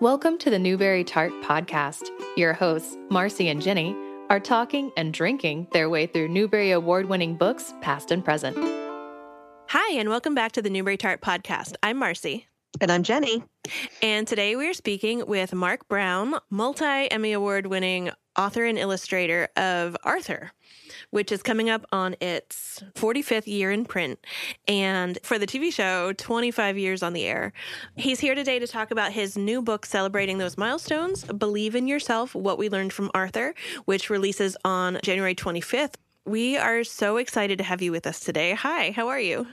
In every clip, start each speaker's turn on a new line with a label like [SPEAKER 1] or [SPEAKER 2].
[SPEAKER 1] Welcome to the Newbery Tart Podcast. Your hosts, Marcy and Jennie, are talking and drinking their way through Newbery Award winning books, past and present.
[SPEAKER 2] Hi, and welcome back to the Newbery Tart Podcast. I'm Marcy.
[SPEAKER 3] And I'm Jennie.
[SPEAKER 2] And today we are speaking with Marc Brown, multi Emmy Award winning author and illustrator of Arthur, which is coming up on its 45th year in print. And for the TV show, 25 years on the air. He's here today to talk about his new book celebrating those milestones Believe in Yourself What We Learned from Arthur, which releases on January 25th. We are so excited to have you with us today. Hi, how are you?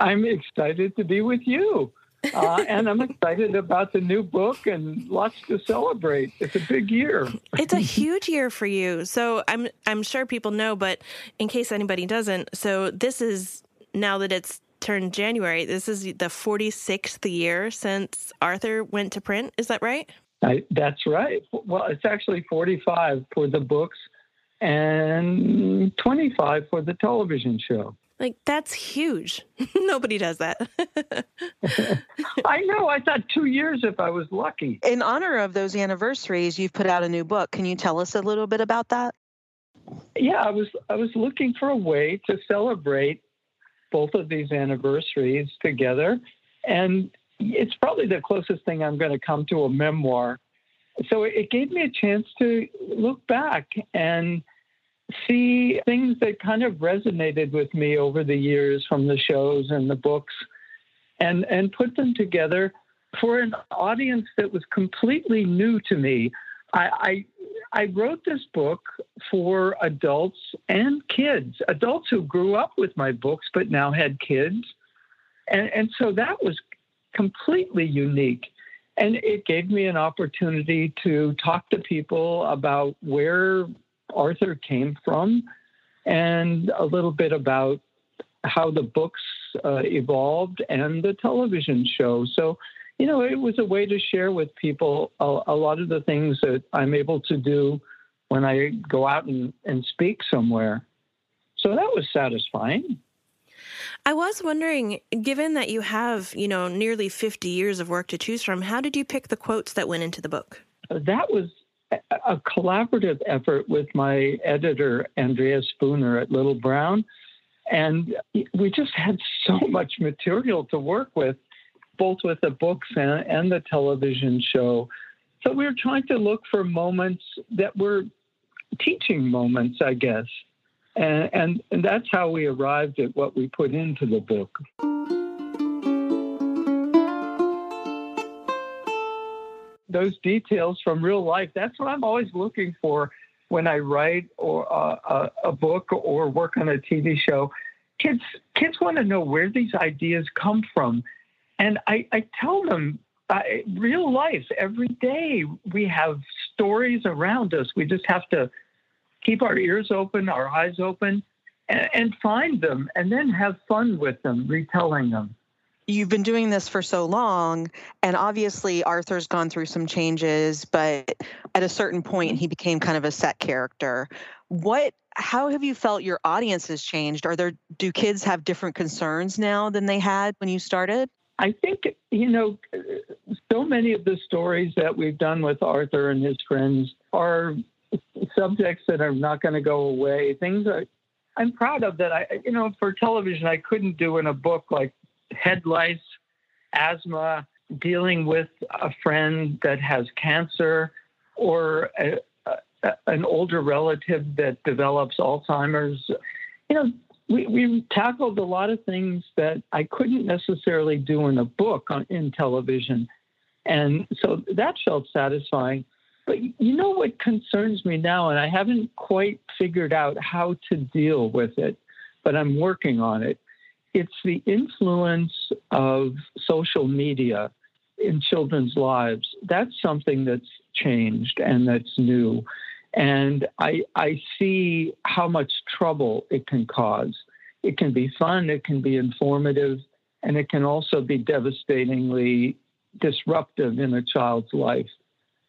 [SPEAKER 4] I'm excited to be with you uh, and I'm excited about the new book and lots to celebrate. It's a big year.
[SPEAKER 2] it's a huge year for you. So I'm I'm sure people know, but in case anybody doesn't, so this is now that it's turned January. This is the 46th year since Arthur went to print. Is that right?
[SPEAKER 4] I, that's right. Well, it's actually 45 for the books and 25 for the television show.
[SPEAKER 2] Like that's huge. Nobody does that.
[SPEAKER 4] I know. I thought two years if I was lucky.
[SPEAKER 3] In honor of those anniversaries, you've put out a new book. Can you tell us a little bit about that?
[SPEAKER 4] Yeah, I was I was looking for a way to celebrate both of these anniversaries together, and it's probably the closest thing I'm going to come to a memoir. So it gave me a chance to look back and see things that kind of resonated with me over the years from the shows and the books and and put them together for an audience that was completely new to me. I, I, I wrote this book for adults and kids, adults who grew up with my books but now had kids. And, and so that was completely unique. And it gave me an opportunity to talk to people about where Arthur came from and a little bit about how the books uh, evolved and the television show. So, you know, it was a way to share with people a, a lot of the things that I'm able to do when I go out and, and speak somewhere. So that was satisfying.
[SPEAKER 2] I was wondering, given that you have, you know, nearly 50 years of work to choose from, how did you pick the quotes that went into the book?
[SPEAKER 4] That was a collaborative effort with my editor, Andrea Spooner at Little Brown. And we just had so much material to work with, both with the books and, and the television show. So we were trying to look for moments that were teaching moments, I guess. And, and, and that's how we arrived at what we put into the book. Those details from real life. That's what I'm always looking for when I write or uh, a, book or work on a TV show. Kids, kids want to know where these ideas come from, and I, I tell them uh, real life every day we have stories around us. We just have to keep our ears open, our eyes open, and, and find them, and then have fun with them, retelling them
[SPEAKER 3] you've been doing this for so long and obviously arthur's gone through some changes but at a certain point he became kind of a set character. What how have you felt your audience has changed? Are there do kids have different concerns now than they had when you started?
[SPEAKER 4] I think you know so many of the stories that we've done with arthur and his friends are subjects that are not going to go away. Things that i'm proud of that i you know for television i couldn't do in a book like head lice, asthma, dealing with a friend that has cancer, or a, a, an older relative that develops Alzheimer's. You know, we, we tackled a lot of things that I couldn't necessarily do in a book on, in television. And so that felt satisfying. But you know what concerns me now, and I haven't quite figured out how to deal with it, but I'm working on it, it's the influence of social media in children's lives. That's something that's changed and that's new. And I, I see how much trouble it can cause. It can be fun, it can be informative, and it can also be devastatingly disruptive in a child's life.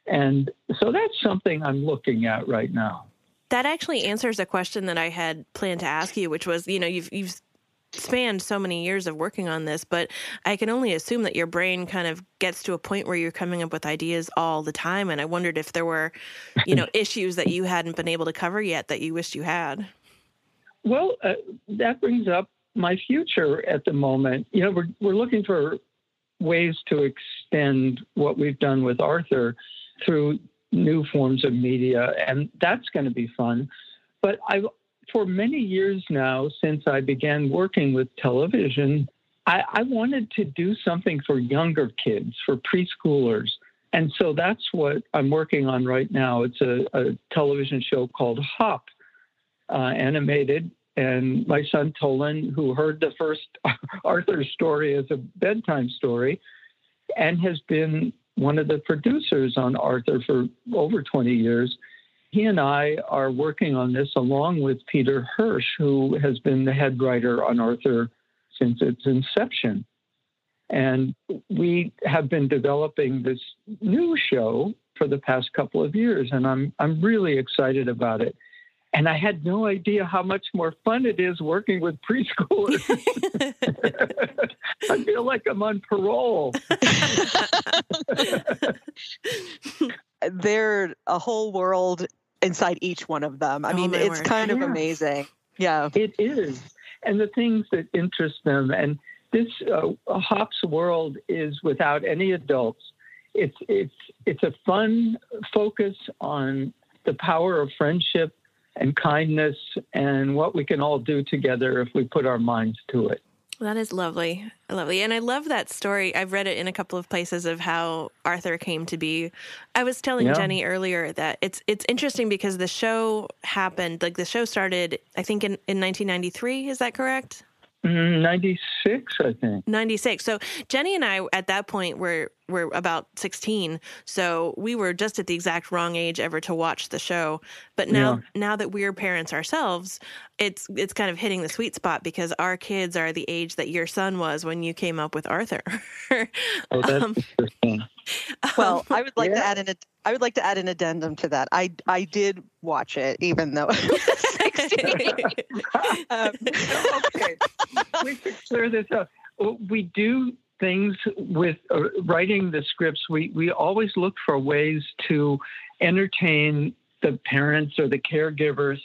[SPEAKER 4] And so that's something I'm looking at right now.
[SPEAKER 2] That actually answers a question that I had planned to ask you, which was, you know, you've you've spanned so many years of working on this, but I can only assume that your brain kind of gets to a point where you're coming up with ideas all the time. And I wondered if there were, you know, issues that you hadn't been able to cover yet that you wished you had.
[SPEAKER 4] Well, uh, that brings up my future at the moment. You know, we're we're looking for ways to extend what we've done with Arthur through new forms of media, and that's going to be fun. But I've for many years now, since I began working with television, I, I wanted to do something for younger kids, for preschoolers. And so that's what I'm working on right now. It's a, a television show called Hop, uh, animated. And my son Tolon, who heard the first Arthur story as a bedtime story, and has been one of the producers on Arthur for over 20 years, he and I are working on this along with Peter Hirsch, who has been the head writer on Arthur since its inception. And we have been developing this new show for the past couple of years, and I'm I'm really excited about it. And I had no idea how much more fun it is working with preschoolers. I feel like I'm on parole.
[SPEAKER 3] They're a whole world inside each one of them. I oh, mean, it's word. kind of yeah. amazing. Yeah.
[SPEAKER 4] It is. And the things that interest them. And this uh, Hop's world is without any adults. It's, it's, it's a fun focus on the power of friendship and kindness and what we can all do together if we put our minds to it.
[SPEAKER 2] That is lovely. Lovely. And I love that story. I've read it in a couple of places of how Arthur came to be. I was telling yeah. Jennie earlier that it's it's interesting because the show happened like the show started I think in, in 1993, is that correct?
[SPEAKER 4] Mm, 96, I think.
[SPEAKER 2] 96. So Jennie and I at that point were were about 16. So we were just at the exact wrong age ever to watch the show. But now yeah. now that we're parents ourselves, it's it's kind of hitting the sweet spot because our kids are the age that your son was when you came up with Arthur.
[SPEAKER 4] oh, that's um, interesting.
[SPEAKER 3] Well, I would like yeah. to add an I would like to add an addendum to that. I I did watch it even though
[SPEAKER 4] um, okay, we should clear this up. We do things with uh, writing the scripts. We we always look for ways to entertain the parents or the caregivers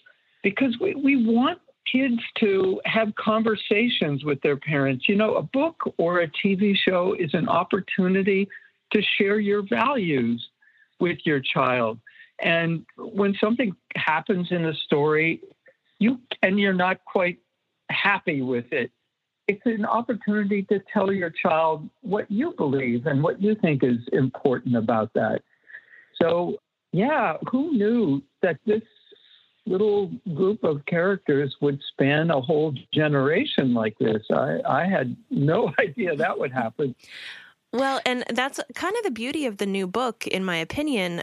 [SPEAKER 4] because we, we want kids to have conversations with their parents. You know, a book or a TV show is an opportunity to share your values with your child. And when something happens in a story, you and you're not quite happy with it, it's an opportunity to tell your child what you believe and what you think is important about that. So, yeah, who knew that this little group of characters would span a whole generation like this? I, I had no idea that would happen.
[SPEAKER 2] Well, and that's kind of the beauty of the new book, in my opinion.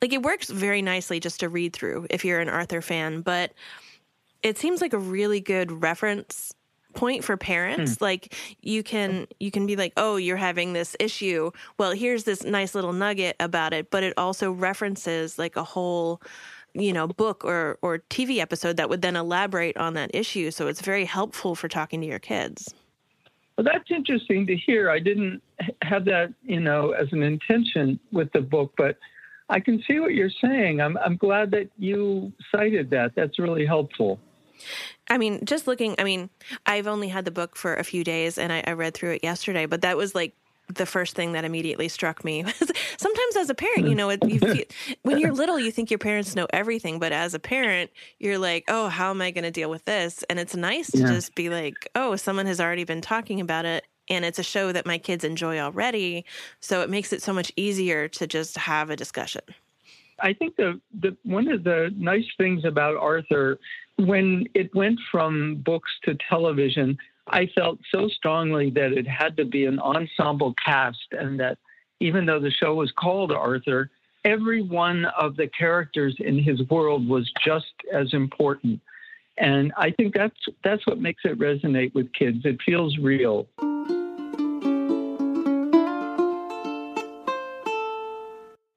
[SPEAKER 2] Like, it works very nicely just to read through if you're an Arthur fan, but it seems like a really good reference point for parents hmm. like you can you can be like oh you're having this issue well here's this nice little nugget about it but it also references like a whole you know book or or TV episode that would then elaborate on that issue so it's very helpful for talking to your kids
[SPEAKER 4] well that's interesting to hear. I didn't have that you know as an intention with the book but i can see what you're saying. I'm i'm glad that you cited that. That's really helpful.
[SPEAKER 2] I mean, just looking, I mean, I've only had the book for a few days and I, I read through it yesterday, but that was like the first thing that immediately struck me. Sometimes as a parent, you know, you feel, when you're little, you think your parents know everything, but as a parent, you're like, oh, how am I going to deal with this? And it's nice to yeah. just be like, oh, someone has already been talking about it. And it's a show that my kids enjoy already. So it makes it so much easier to just have a discussion.
[SPEAKER 4] I think the, the one of the nice things about Arthur when it went from books to television, I felt so strongly that it had to be an ensemble cast, and that even though the show was called Arthur, every one of the characters in his world was just as important. And I think that's that's what makes it resonate with kids. It feels real.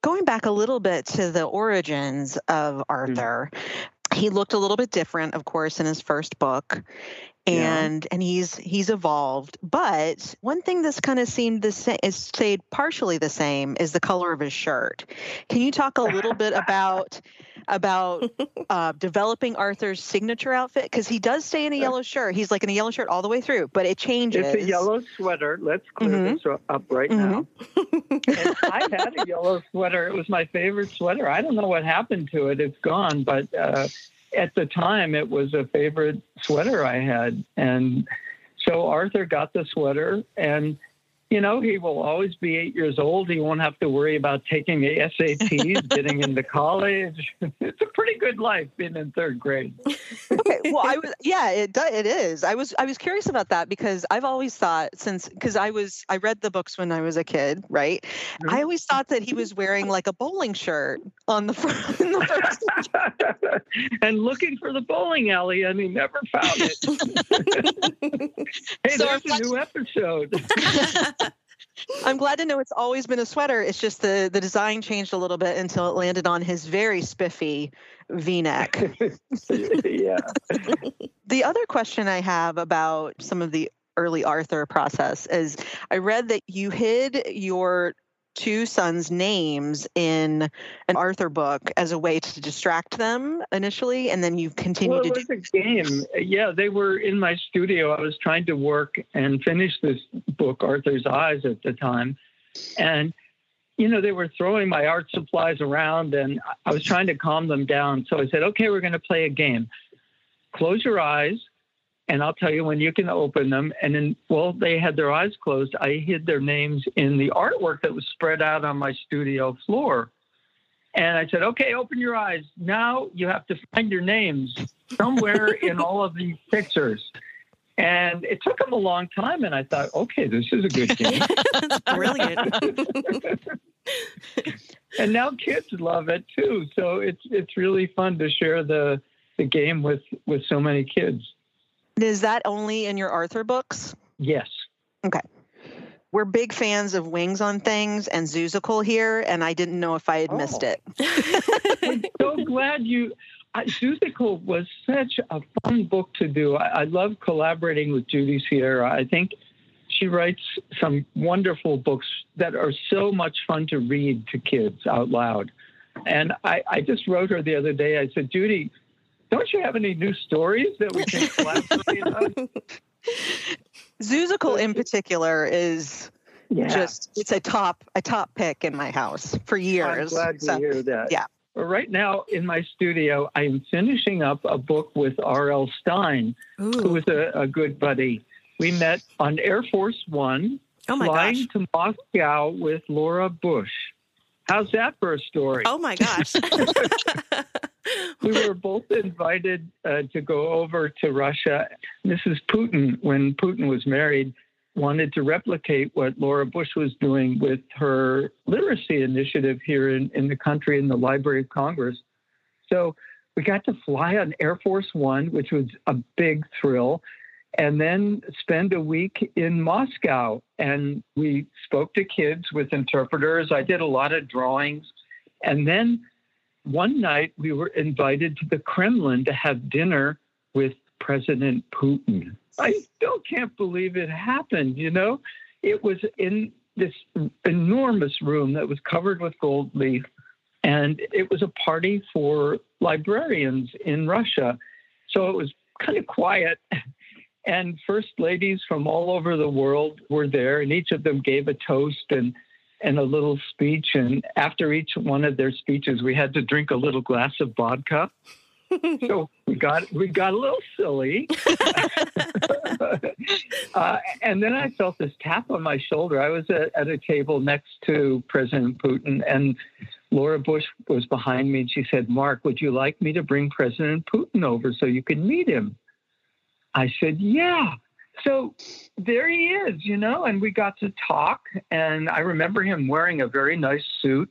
[SPEAKER 3] Going back a little bit to the origins of Arthur, he looked a little bit different, of course, in his first book. And yeah. and he's he's evolved. But one thing that's kind of seemed the same is stayed partially the same is the color of his shirt. Can you talk a little bit about about uh, developing Arthur's signature outfit because he does stay in a yellow shirt. He's like in a yellow shirt all the way through, but it changes.
[SPEAKER 4] It's a yellow sweater. Let's clear mm-hmm. this up right mm-hmm. now. I had a yellow sweater. It was my favorite sweater. I don't know what happened to it. It's gone, but uh, at the time, it was a favorite sweater I had, and so Arthur got the sweater and you know, he will always be eight years old. He won't have to worry about taking the SATs, getting into college. It's a pretty good life being in third grade.
[SPEAKER 3] okay, well, I was yeah, it it is. I was I was curious about that because I've always thought since because I was I read the books when I was a kid, right? Mm-hmm. I always thought that he was wearing like a bowling shirt on the front.
[SPEAKER 4] The and looking for the bowling alley, and he never found it. hey, so there's a new episode.
[SPEAKER 3] I'm glad to know it's always been a sweater. It's just the the design changed a little bit until it landed on his very spiffy V-neck.
[SPEAKER 4] yeah.
[SPEAKER 3] the other question I have about some of the early Arthur process is I read that you hid your two sons' names in an Arthur book as a way to distract them initially, and then you continued
[SPEAKER 4] well,
[SPEAKER 3] it
[SPEAKER 4] was do- a game. Yeah, they were in my studio. I was trying to work and finish this book, Arthur's Eyes, at the time, and you know they were throwing my art supplies around, and I was trying to calm them down. So I said, "Okay, we're going to play a game. Close your eyes." And I'll tell you when you can open them. And then, well, they had their eyes closed. I hid their names in the artwork that was spread out on my studio floor. And I said, okay, open your eyes. Now you have to find your names somewhere in all of these pictures. And it took them a long time. And I thought, okay, this is a good game.
[SPEAKER 2] brilliant.
[SPEAKER 4] and now kids love it too. So it's it's really fun to share the the game with with so many kids.
[SPEAKER 3] Is that only in your Arthur books?
[SPEAKER 4] Yes.
[SPEAKER 3] Okay. We're big fans of Wings on Things and Zoozical here, and I didn't know if I had oh. missed it.
[SPEAKER 4] I'm so glad you. I, Zoozical was such a fun book to do. I, I love collaborating with Judy Sierra. I think she writes some wonderful books that are so much fun to read to kids out loud. And I, I just wrote her the other day. I said, Judy, don't you have any new stories that we can collaborate on?
[SPEAKER 3] Zoozical in particular is yeah. just it's a top a top pick in my house for years.
[SPEAKER 4] I'm glad to so, hear that.
[SPEAKER 3] Yeah.
[SPEAKER 4] Right now in my studio, I am finishing up a book with R.L. Stine, Ooh. who is a, a, good buddy. We met on Air Force One,
[SPEAKER 2] oh
[SPEAKER 4] flying
[SPEAKER 2] gosh.
[SPEAKER 4] to Moscow with Laura Bush. How's that for a story?
[SPEAKER 2] Oh my gosh.
[SPEAKER 4] we were both invited uh, to go over to Russia. Mrs. Putin, when Putin was married, wanted to replicate what Laura Bush was doing with her literacy initiative here in, in the country in the Library of Congress. So we got to fly on Air Force One, which was a big thrill, and then spend a week in Moscow. And we spoke to kids with interpreters. I did a lot of drawings. And then one night we were invited to the Kremlin to have dinner with President Putin. I still can't believe it happened, you know? It was in this enormous room that was covered with gold leaf, and it was a party for librarians in Russia. So it was kind of quiet. And first ladies from all over the world were there, and each of them gave a toast and and a little speech. And after each one of their speeches, we had to drink a little glass of vodka. so we got we got a little silly, uh, and then I felt this tap on my shoulder. I was at, at a table next to President Putin, and Laura Bush was behind me, and she said, "Marc, would you like me to bring President Putin over so you can meet him?" I said, "Yeah." So there he is, you know, and we got to talk. And I remember him wearing a very nice suit.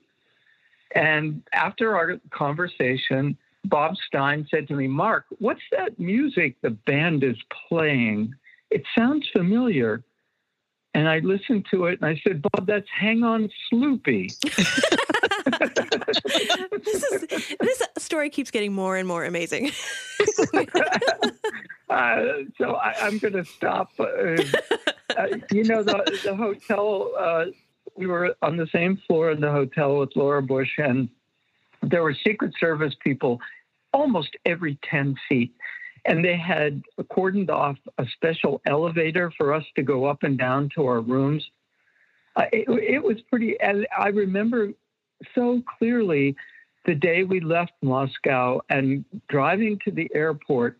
[SPEAKER 4] And after our conversation, Bob Stine said to me, Marc, what's that music the band is playing? It sounds familiar. And I listened to it and I said, Bob, that's Hang On Sloopy.
[SPEAKER 2] this, is, this story keeps getting more and more amazing.
[SPEAKER 4] Uh, so I, am going to stop. Uh, uh, you know, the, the hotel, uh, we were on the same floor in the hotel with Laura Bush, and there were Secret Service people almost every 10 feet. And they had cordoned off a special elevator for us to go up and down to our rooms. Uh, it, it was pretty, and I remember so clearly the day we left Moscow and driving to the airport.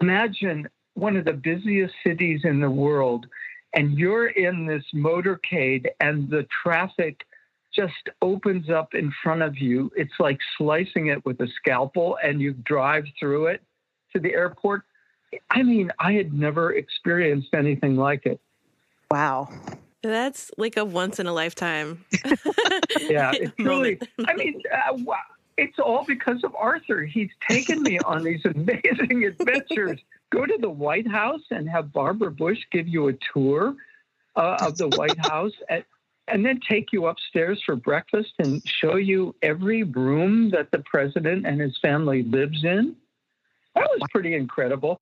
[SPEAKER 4] Imagine one of the busiest cities in the world, and you're in this motorcade, and the traffic just opens up in front of you. It's like slicing it with a scalpel, and you drive through it to the airport. I mean, I had never experienced anything like it.
[SPEAKER 3] Wow.
[SPEAKER 2] That's like a once in a lifetime.
[SPEAKER 4] yeah, it's really. I mean, uh, it's all because of Arthur. He's taken me on these amazing adventures. Go to the White House and have Barbara Bush give you a tour uh, of the White House, at, and then take you upstairs for breakfast and show you every room that the president and his family lives in. That was pretty incredible.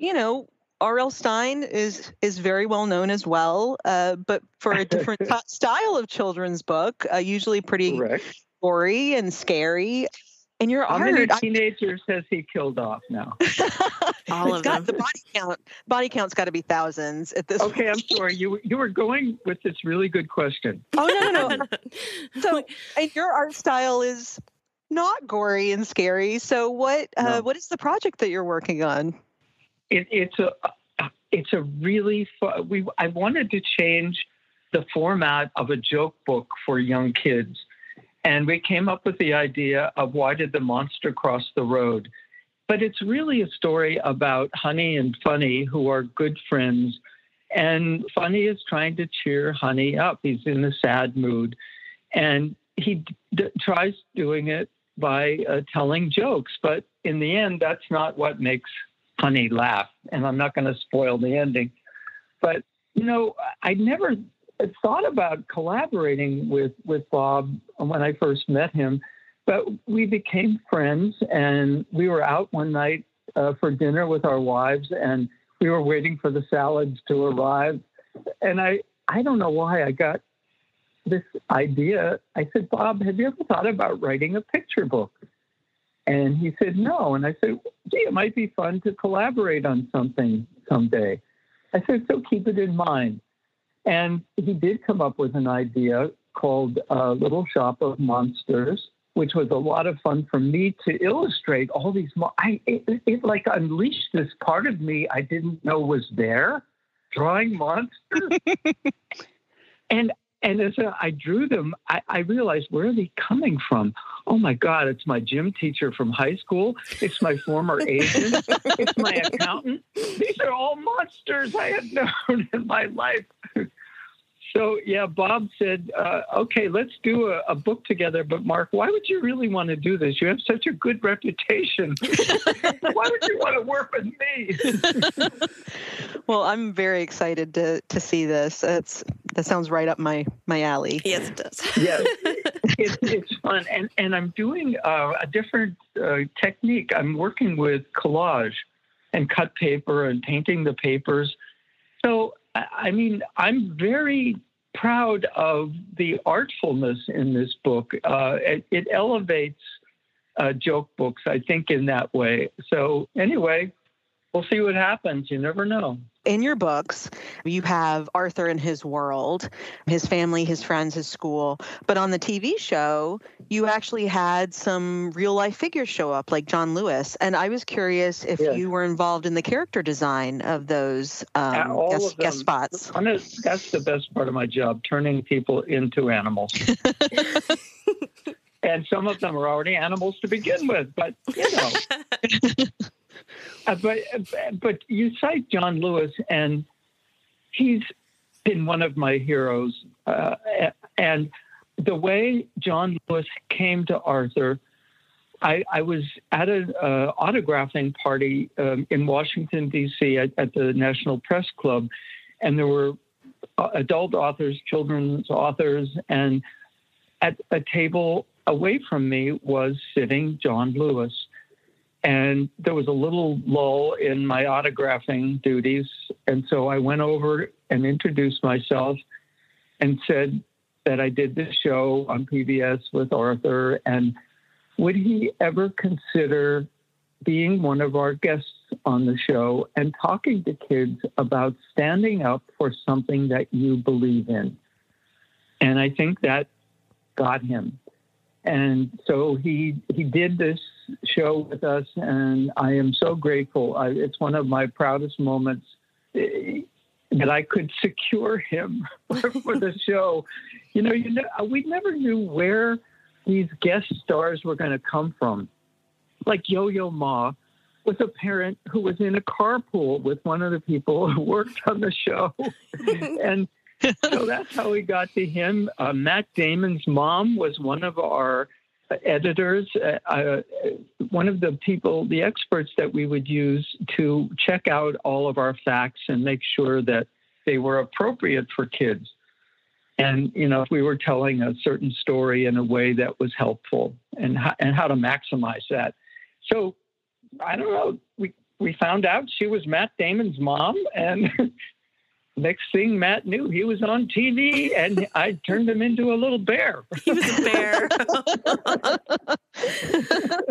[SPEAKER 3] you know, R.L. Stine is is very well known as well, uh, but for a different t- style of children's book, uh, usually pretty Correct. gory and scary. And your
[SPEAKER 4] How
[SPEAKER 3] art,
[SPEAKER 4] many teenagers I, has he killed off now?
[SPEAKER 2] All of got,
[SPEAKER 3] them. The body count, body count's got to be thousands at this.
[SPEAKER 4] Okay,
[SPEAKER 3] point.
[SPEAKER 4] I'm sorry. You you were going with this really good question.
[SPEAKER 3] Oh no no no. so, and your art style is not gory and scary. So, what uh, no. what is the project that you're working on?
[SPEAKER 4] it, it's a it's a really fun, we I wanted to change the format of a joke book for young kids, and we came up with the idea of why did the monster cross the road, but it's really a story about Honey and Funny who are good friends, and Funny is trying to cheer Honey up. He's in a sad mood, and he d- tries doing it by uh, telling jokes, but in the end, that's not what makes honey laugh. And I'm not going to spoil the ending. But, you know, I never thought about collaborating with, with Bob when I first met him. But we became friends and we were out one night uh, for dinner with our wives and we were waiting for the salads to arrive. And I, I don't know why I got this idea. I said, Bob, have you ever thought about writing a picture book? And he said, no. And I said, gee, it might be fun to collaborate on something someday. I said, so keep it in mind. And he did come up with an idea called uh, Little Shop of Monsters, which was a lot of fun for me to illustrate all these. Mo- I, it, it like unleashed this part of me I didn't know was there, drawing monsters. and and as I drew them, I, I, realized where are they coming from? Oh my God, it's my gym teacher from high school. It's my former agent. it's my accountant. These are all monsters I had known in my life. So yeah, Bob said, uh, "Okay, let's do a, a, book together." But Marc, why would you really want to do this? You have such a good reputation. why would you want to work with me?
[SPEAKER 3] well, I'm very excited to to see this. It's that sounds right up my my alley.
[SPEAKER 2] Yes, it does.
[SPEAKER 4] yeah, it, it's fun, and and I'm doing uh, a different uh, technique. I'm working with collage and cut paper and painting the papers. So I mean, I'm very proud of the artfulness in this book. Uh, it, it, elevates uh, joke books, I think, in that way. So, anyway, we'll see what happens. You never know
[SPEAKER 3] in your books, you have Arthur and his world, his family, his friends, his school. But on the TV show, you actually had some real life figures show up, like John Lewis. And I was curious if yes. you were involved in the character design of those um, guest, guest, spots.
[SPEAKER 4] that's the best part of my job, turning people into animals. and some of them are already animals to begin with, but you know. Uh, but but you cite John Lewis, and he's been one of my heroes. Uh, and the way John Lewis came to Arthur, I, I was at an uh, autographing party um, in Washington D.C. At, at, the National Press Club, and there were uh, adult authors, children's authors, and at a table away from me was sitting John Lewis. And there was a little lull in my autographing duties. And so I went over and introduced myself and said that I did this show on PBS with Arthur. And would he ever consider being one of our guests on the show and talking to kids about standing up for something that you believe in? And I think that got him. And so he he did this show with us, and I am so grateful. I, it's one of my proudest moments eh, that I could secure him for, for the show. You know, you know, we never knew where these guest stars were going to come from. Like Yo Yo Ma was a parent who was in a carpool with one of the people who worked on the show, and so that's how we got to him. Uh, Matt Damon's mom was one of our editors, uh, uh, one of the people, the experts that we would use to check out all of our facts and make sure that they were appropriate for kids. And you know, if we were telling a certain story in a way that was helpful, and how, and how to maximize that. So, I don't know. We we found out she was Matt Damon's mom, and next thing Matt knew, he was on TV, and I turned him into a little bear.
[SPEAKER 2] He was a bear.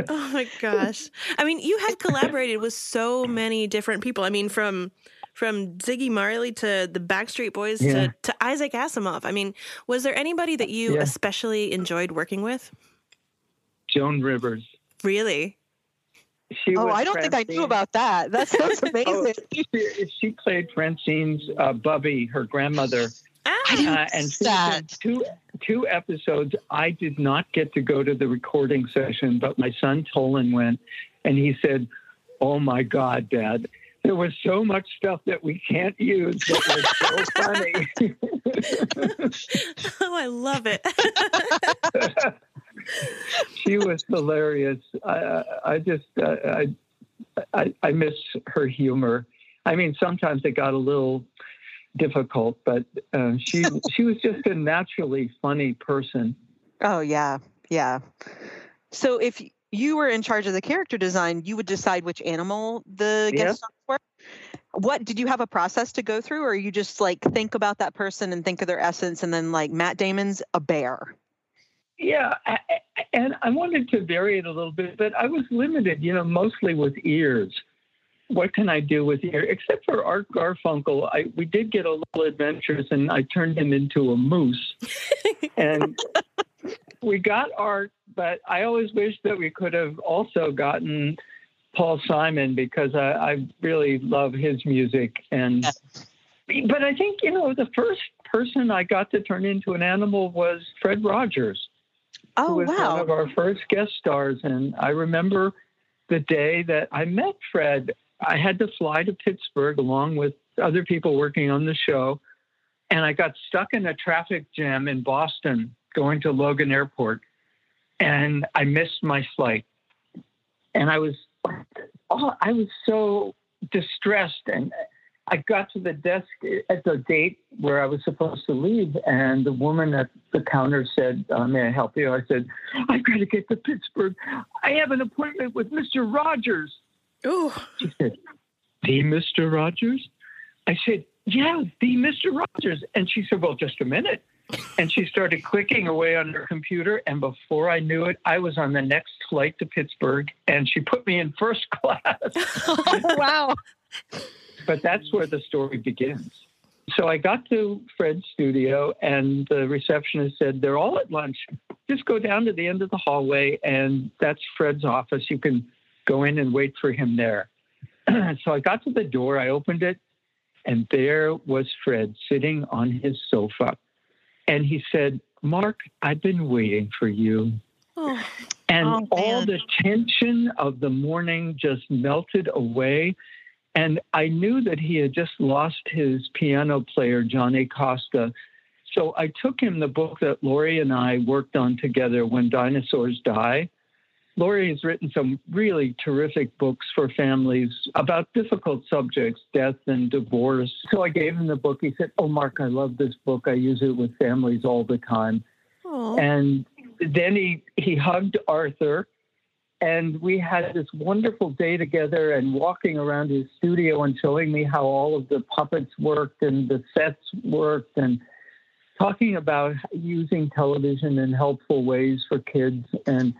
[SPEAKER 2] oh my gosh! I mean, you had collaborated with so many different people. I mean, from from Ziggy Marley to the Backstreet Boys yeah. to, to Isaac Asimov. I mean, was there anybody that you yeah. especially enjoyed working with?
[SPEAKER 4] Joan Rivers.
[SPEAKER 2] Really?
[SPEAKER 3] She oh, I don't Francine. think I knew about that. That sounds oh, amazing. oh,
[SPEAKER 4] she, she, played Francine's uh, Bubby, her grandmother.
[SPEAKER 3] Ah, uh, and that.
[SPEAKER 4] two two episodes. I did not get to go to the recording session, but my son Tolon went, and he said, "Oh my God, Dad." There was so much stuff that we can't use that was
[SPEAKER 2] so funny. oh, I love it
[SPEAKER 4] she was hilarious. I, I just uh, I, I, I miss her humor. I mean, sometimes it got a little difficult, but uh, she she was just a naturally funny person.
[SPEAKER 3] Oh yeah, yeah. So if you were in charge of the character design, you would decide which animal the guest stars were. What did you have a process to go through, or you just like think about that person and think of their essence, and then like Matt Damon's a bear?
[SPEAKER 4] Yeah, and I wanted to vary it a little bit, but I was limited, you know, mostly with ears. What can I do with ears? Except for Art Garfunkel, I, we did get a little adventurous, and I turned him into a moose. and we got Art, but I always wish that we could have also gotten Paul Simon because I, I really love his music. And but I think you know the first person I got to turn into an animal was Fred Rogers
[SPEAKER 3] oh,
[SPEAKER 4] was
[SPEAKER 3] wow.
[SPEAKER 4] one of our first guest stars. And I remember the day that I met Fred. I had to fly to Pittsburgh along with other people working on the show. And I got stuck in a traffic jam in Boston going to Logan Airport. And I missed my flight. And I was, oh, I was so distressed and I got to the desk at the date where I was supposed to leave, and the woman at the counter said, uh, "May I help you?" I said, "I've got to get to Pittsburgh. I have an appointment with Mr. Rogers."
[SPEAKER 2] Oh,
[SPEAKER 4] she said, "The Mr. Rogers?" I said, "Yeah, the Mr. Rogers." And she said, "Well, just a minute." And she started clicking away on her computer, and before I knew it, I was on the next flight to Pittsburgh, and she put me in first class.
[SPEAKER 3] oh, wow.
[SPEAKER 4] But that's where the story begins. So I got to Fred's studio, and the receptionist said, They're all at lunch. Just go down to the end of the hallway, and that's Fred's office. You can go in and wait for him there. so I got to the door, I opened it, and there was Fred sitting on his sofa. And he said, Marc, I've been waiting for you. Oh, and oh, all the tension of the morning just melted away. And I knew that he had just lost his piano player, Johnny Costa. So I took him the book that Laurie and I worked on together, When Dinosaurs Die. Laurie has written some really terrific books for families about difficult subjects, death and divorce. So I gave him the book. He said, Oh, Marc, I love this book. I use it with families all the time. Aww. And then he, he hugged Arthur, and we had this wonderful day together and walking around his studio and showing me how all of the puppets worked and the sets worked and talking about using television in helpful ways for kids. And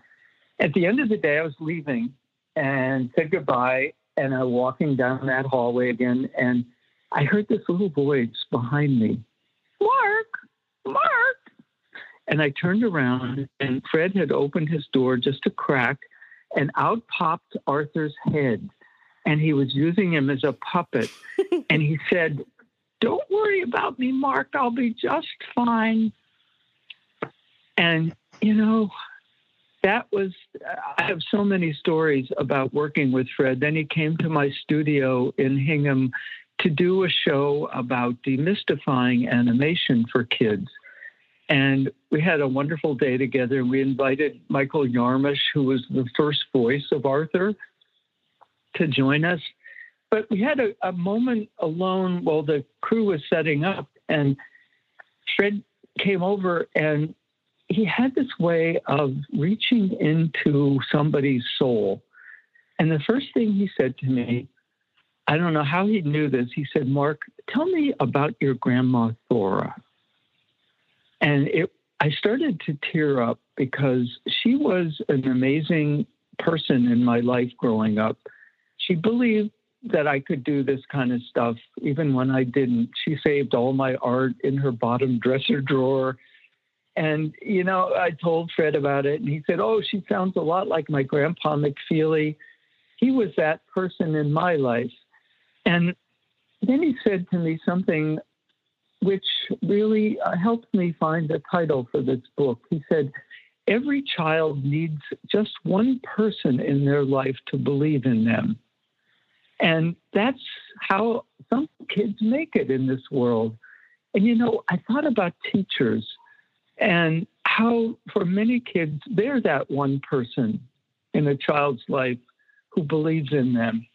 [SPEAKER 4] at the end of the day, I was leaving and said goodbye. And I was walking down that hallway again, and I heard this little voice behind me, Marc, Marc. And I turned around, and Fred had opened his door just a crack, and out popped Arthur's head. And he was using him as a puppet. and he said, Don't worry about me, Marc. I'll be just fine. And, you know, that was, I have so many stories about working with Fred. Then he came to my studio in Hingham to do a show about demystifying animation for kids. And we had a wonderful day together. We invited Michael Yarmush, who was the first voice of Arthur, to join us. But we had a, a moment alone while the crew was setting up, and Fred came over and he had this way of reaching into somebody's soul. And the first thing he said to me, I don't know how he knew this, he said, Marc, tell me about your grandma Thora. And it, I started to tear up because she was an amazing person in my life growing up. She believed that I could do this kind of stuff even when I didn't. She saved all my art in her bottom dresser drawer. And, you know, I told Fred about it, and he said, Oh, she sounds a lot like my grandpa McFeely. He was that person in my life. And then he said to me something which really uh, helped me find the title for this book. He said, Every child needs just one person in their life to believe in them. And that's how some kids make it in this world. And you know, I thought about teachers and how for many kids, they're that one person in a child's life who believes in them.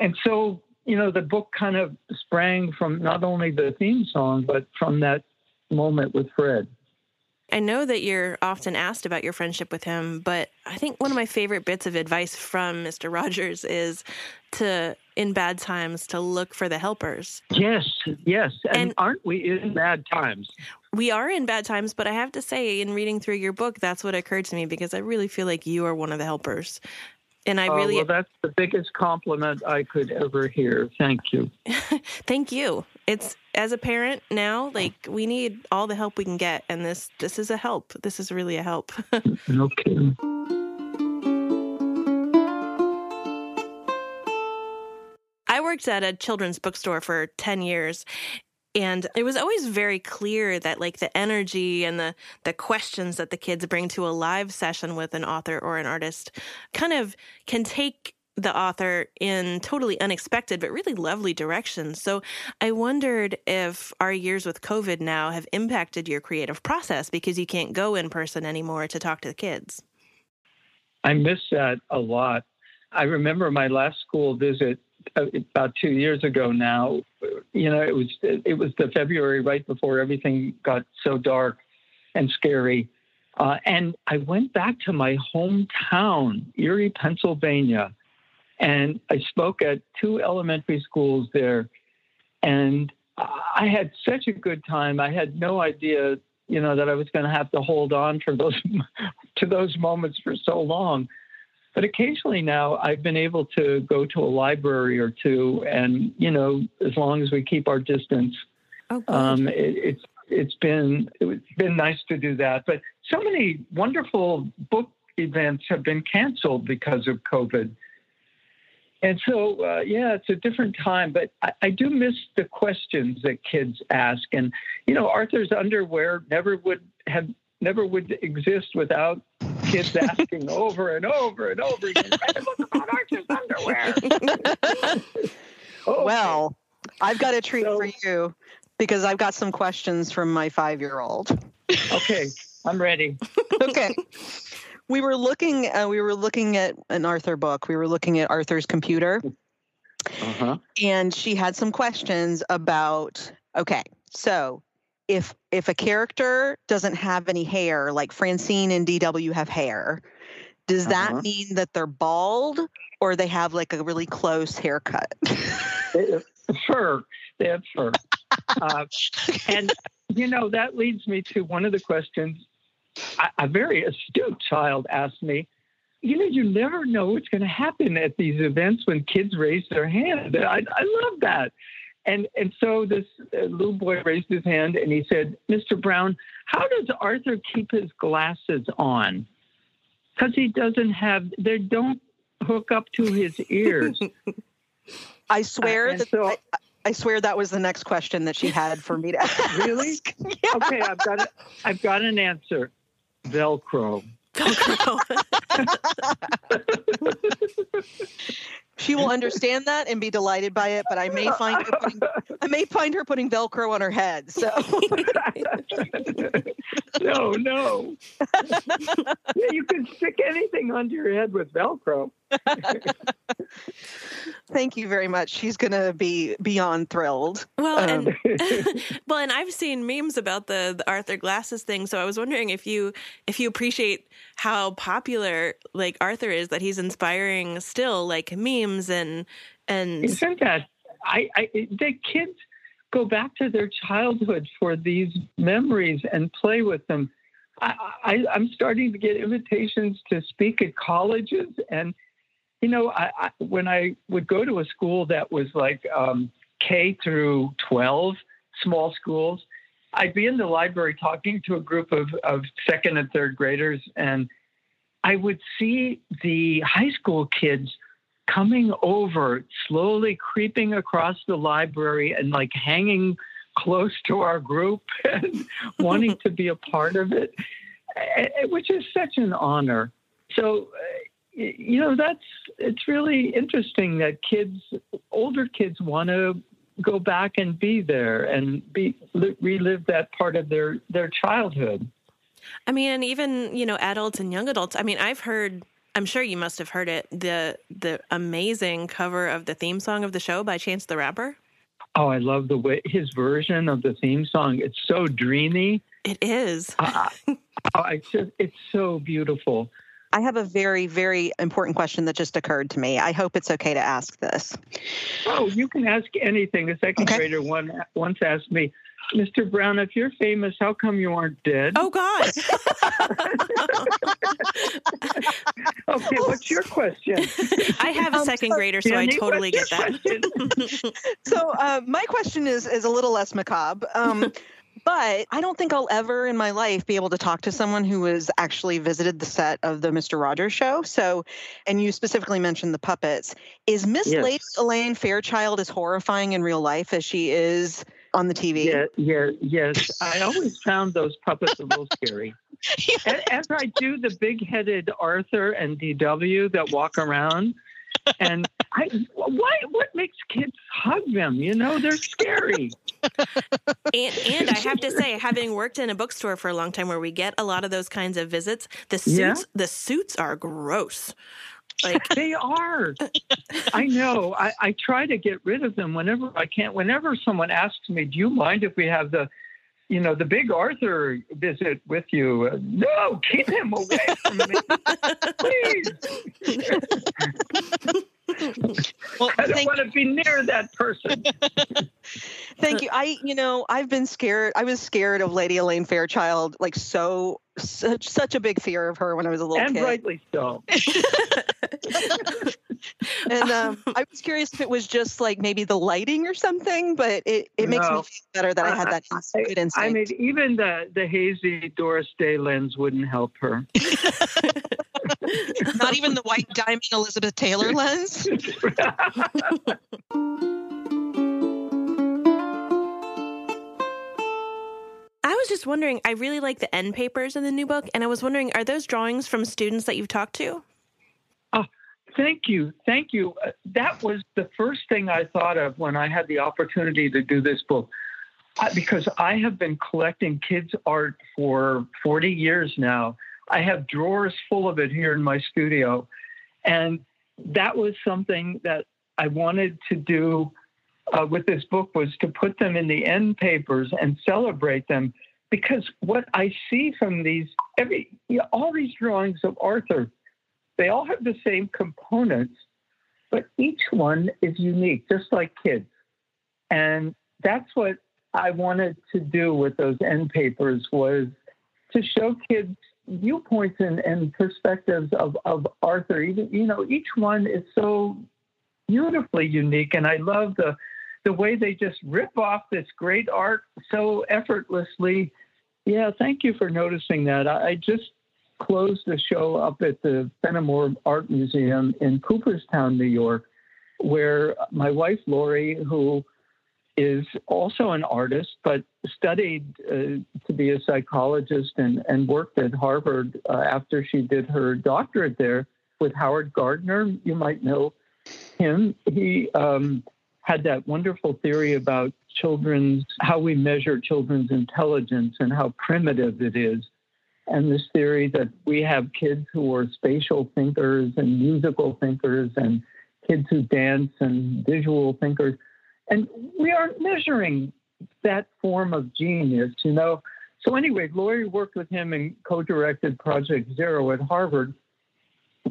[SPEAKER 4] And so, you know, the book kind of sprang from not only the theme song, but from that moment with Fred.
[SPEAKER 2] I know that you're often asked about your friendship with him, but I think one of my favorite bits of advice from Mr. Rogers is to, in bad times, to look for the helpers.
[SPEAKER 4] Yes, yes. And, and aren't we in bad times?
[SPEAKER 2] We are in bad times, but I have to say, in reading through your book, that's what occurred to me because I really feel like you are one of the helpers. And I uh, really.
[SPEAKER 4] well, that's the biggest compliment I could ever hear. Thank you.
[SPEAKER 2] Thank you. It's as a parent now, like we need all the help we can get, and this this is a help. This is really a help.
[SPEAKER 4] kidding.
[SPEAKER 2] I worked at a children's bookstore for 10 years and it was always very clear that like the energy and the the questions that the kids bring to a live session with an author or an artist kind of can take the author in totally unexpected but really lovely directions. So I wondered if our years with COVID now have impacted your creative process because you can't go in person anymore to talk to the kids.
[SPEAKER 4] I miss that a lot. I remember my last school visit about two years ago now. You know, it was it was the February right before everything got so dark and scary. Uh, and I went back to my hometown, Erie, Pennsylvania, and I spoke at two elementary schools there. And I had such a good time. I had no idea, you know, that I was going to have to hold on for those to those moments for so long. But occasionally now, I've been able to go to a library or two, and you know, as long as we keep our distance,
[SPEAKER 2] oh, um,
[SPEAKER 4] it, it's it's been it's been nice to do that. But so many wonderful book events have been canceled because of COVID. And so, uh, yeah, it's a different time, but I, I, do miss the questions that kids ask. And, you know, Arthur's underwear never would have never would exist without kids asking over and over and over again, look about Arthur's underwear.
[SPEAKER 3] okay. Well, I've got a treat so, for you because I've got some questions from my five year old.
[SPEAKER 4] Okay, I'm ready.
[SPEAKER 3] okay we were looking uh, we were looking at an arthur book we were looking at arthur's computer uh-huh. and she had some questions about okay so if if a character doesn't have any hair, like Francine and DW have hair, does that
[SPEAKER 4] Uh-huh.
[SPEAKER 3] mean that they're bald or they have like a really close haircut?
[SPEAKER 4] Fur. They fur. Uh, and, you know, that leads me to one of the questions a, a very astute child asked me. You know, you never know what's going to happen at these events when kids raise their hand. I, I love that. And and so this uh, little boy raised his hand and he said, "Mr. Brown, how does Arthur keep his glasses on? Because he doesn't have. They don't hook up to his ears."
[SPEAKER 3] I swear
[SPEAKER 4] and
[SPEAKER 3] that
[SPEAKER 4] so-
[SPEAKER 3] I, I swear that was the next question that she had for me to ask.
[SPEAKER 4] Really?
[SPEAKER 3] Yeah.
[SPEAKER 4] okay, I've got a, I've got an answer. Velcro.
[SPEAKER 2] Velcro.
[SPEAKER 3] She will understand that and be delighted by it, but I may find her putting, I may find her putting Velcro on her head. So
[SPEAKER 4] no, no. yeah, you can stick anything under your head with Velcro.
[SPEAKER 3] thank you very much. She's gonna be beyond thrilled.
[SPEAKER 2] well,
[SPEAKER 3] Um,
[SPEAKER 2] and well, and I've seen memes about the, the Arthur glasses thing, so I was wondering if you if you appreciate how popular like Arthur is, that he's inspiring still like memes and and
[SPEAKER 4] Isn't that? I, I the kids go back to their childhood for these memories and play with them. I, I, I'm starting to get invitations to speak at colleges, and you know, I, I, when I would go to a school that was like um, K through 12, small schools, I'd be in the library talking to a group of, of second and third graders, and I would see the high school kids coming over, slowly creeping across the library and like hanging close to our group and wanting to be a part of it, which is such an honor. So, uh, you know, that's it's really interesting that kids, older kids, want to go back and be there and be relive that part of their their childhood.
[SPEAKER 2] I mean, even you know, adults and young adults. I mean, I've heard. I'm sure you must have heard it. The the amazing cover of the theme song of the show by Chance the Rapper.
[SPEAKER 4] Oh, I love the way his version of the theme song. It's so dreamy.
[SPEAKER 2] It is.
[SPEAKER 4] I, I, oh, I just, it's so beautiful.
[SPEAKER 3] I have a very, very important question that just occurred to me. I hope it's okay to ask this.
[SPEAKER 4] Oh, you can ask anything. A second
[SPEAKER 3] Okay.
[SPEAKER 4] grader one once asked me, Mr. Brown, if you're famous, how come you aren't dead?
[SPEAKER 2] Oh God.
[SPEAKER 4] Okay, what's your question?
[SPEAKER 2] I have a
[SPEAKER 3] Um,
[SPEAKER 2] second
[SPEAKER 3] so-
[SPEAKER 2] grader, so I totally get that.
[SPEAKER 3] So uh, my question is is a little less macabre. Um, but I don't think I'll ever in my life be able to talk to someone who has actually visited the set of the Mr. Rogers show. So, and you specifically mentioned the puppets. Is Miss
[SPEAKER 4] Yes.
[SPEAKER 3] Lady Elaine Fairchild as horrifying in real life as she is on the TV?
[SPEAKER 4] Yeah, yeah, yes. I always found those puppets a little scary. A- As I do the big-headed Arthur and DW that walk around, and I, why? What makes kids hug them? You know, they're scary.
[SPEAKER 2] And, and I have to say, having worked in a bookstore for a long time where we get a lot of those kinds of visits, the suits
[SPEAKER 4] Yeah.
[SPEAKER 2] the suits are gross. Like
[SPEAKER 4] They are. I know. I, I try to get rid of them whenever I can. Whenever someone asks me, "Do you mind if we have the, you know, the big Arthur visit with you?" Uh, no, keep him away from me, please.
[SPEAKER 3] Well,
[SPEAKER 4] I don't want to be near that person.
[SPEAKER 3] thank you. I, you know, I've been scared. I was scared of Lady Elaine Fairchild, like so, such, such a big fear of her when I was a little
[SPEAKER 4] and
[SPEAKER 3] kid.
[SPEAKER 4] And rightly so.
[SPEAKER 3] And um, I was curious if it was just like maybe the lighting or something, but it, it makes me feel better that I had that ins-
[SPEAKER 4] I-
[SPEAKER 3] good instinct.
[SPEAKER 4] I mean, even the the hazy Doris Day lens wouldn't help her.
[SPEAKER 3] Not even the white diamond Elizabeth Taylor lens.
[SPEAKER 2] I was just wondering, I really like the end papers in the new book, and I was wondering, are those drawings from students that you've talked to?
[SPEAKER 4] Thank you. Thank you. Uh, that was the first thing I thought of when I had the opportunity to do this book. Because I have been collecting kids' art for 40 years now. I have drawers full of it here in my studio. And that was something that I wanted to do uh, with this book was to put them in the end papers and celebrate them because what I see from these every all these drawings of Arthur, they all have the same components, but each one is unique, just like kids. And that's what I wanted to do with those end papers was to show kids viewpoints and, and perspectives of, of Arthur. Even you know, each one is so beautifully unique, and I love the the way they just rip off this great art so effortlessly. Yeah, thank you for noticing that. I, I just closed the show up at the Fenimore Art Museum in Cooperstown, New York, where my wife Laurie, who is also an artist, but studied uh, to be a psychologist and, and worked at Harvard uh, after she did her doctorate there with Howard Gardner. You might know him. He um, had that wonderful theory about children's, how we measure children's intelligence and how primitive it is. And this theory that we have kids who are spatial thinkers and musical thinkers and kids who dance and visual thinkers and we aren't measuring that form of genius, you know. So anyway, Laurie worked with him and co-directed Project Zero at Harvard.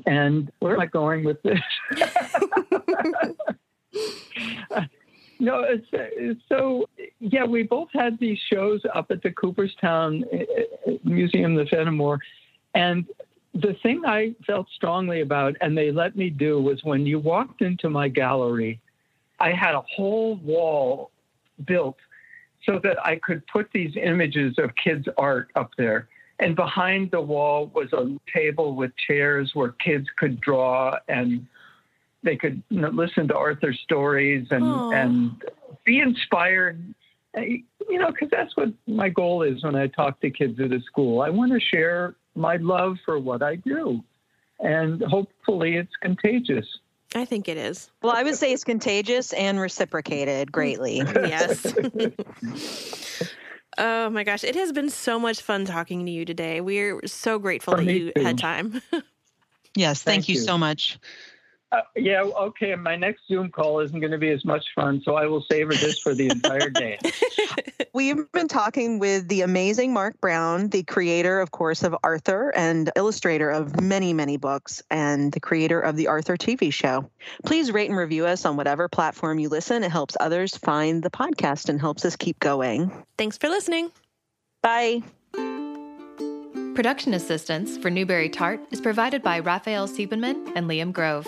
[SPEAKER 4] And where am I going with this? no, it's, it's, so yeah, we both had these shows up at the Cooperstown uh, uh, Museum, the Fenimore, and the thing I felt strongly about, and they let me do, was when you walked into my gallery, I had a whole wall built so that I could put these images of kids' art up there. And behind the wall was a table with chairs where kids could draw and they could listen to Arthur's stories and, and be inspired. You know, because that's what my goal is when I talk to kids at a school. I want to share my love for what I do. And hopefully it's contagious.
[SPEAKER 2] I think it is.
[SPEAKER 3] Well, I would say it's contagious and reciprocated greatly.
[SPEAKER 2] yes. oh my gosh. It has been so much fun talking to you today. We're so grateful For that you too. had time.
[SPEAKER 3] yes. Thank, thank you, you so much.
[SPEAKER 4] Uh, yeah, okay. My next Zoom call isn't going to be as much fun, so I will savor this for the entire day.
[SPEAKER 3] We've been talking with the amazing Marc Brown, the creator, of course, of Arthur and illustrator of many, many books, and the creator of the Arthur TV show. Please rate and review us on whatever platform you listen. It helps others find the podcast and helps us keep going.
[SPEAKER 2] Thanks for listening.
[SPEAKER 3] Bye.
[SPEAKER 1] Production assistance for Newbery Tart is provided by Raphael Siebenman and Liam Grove.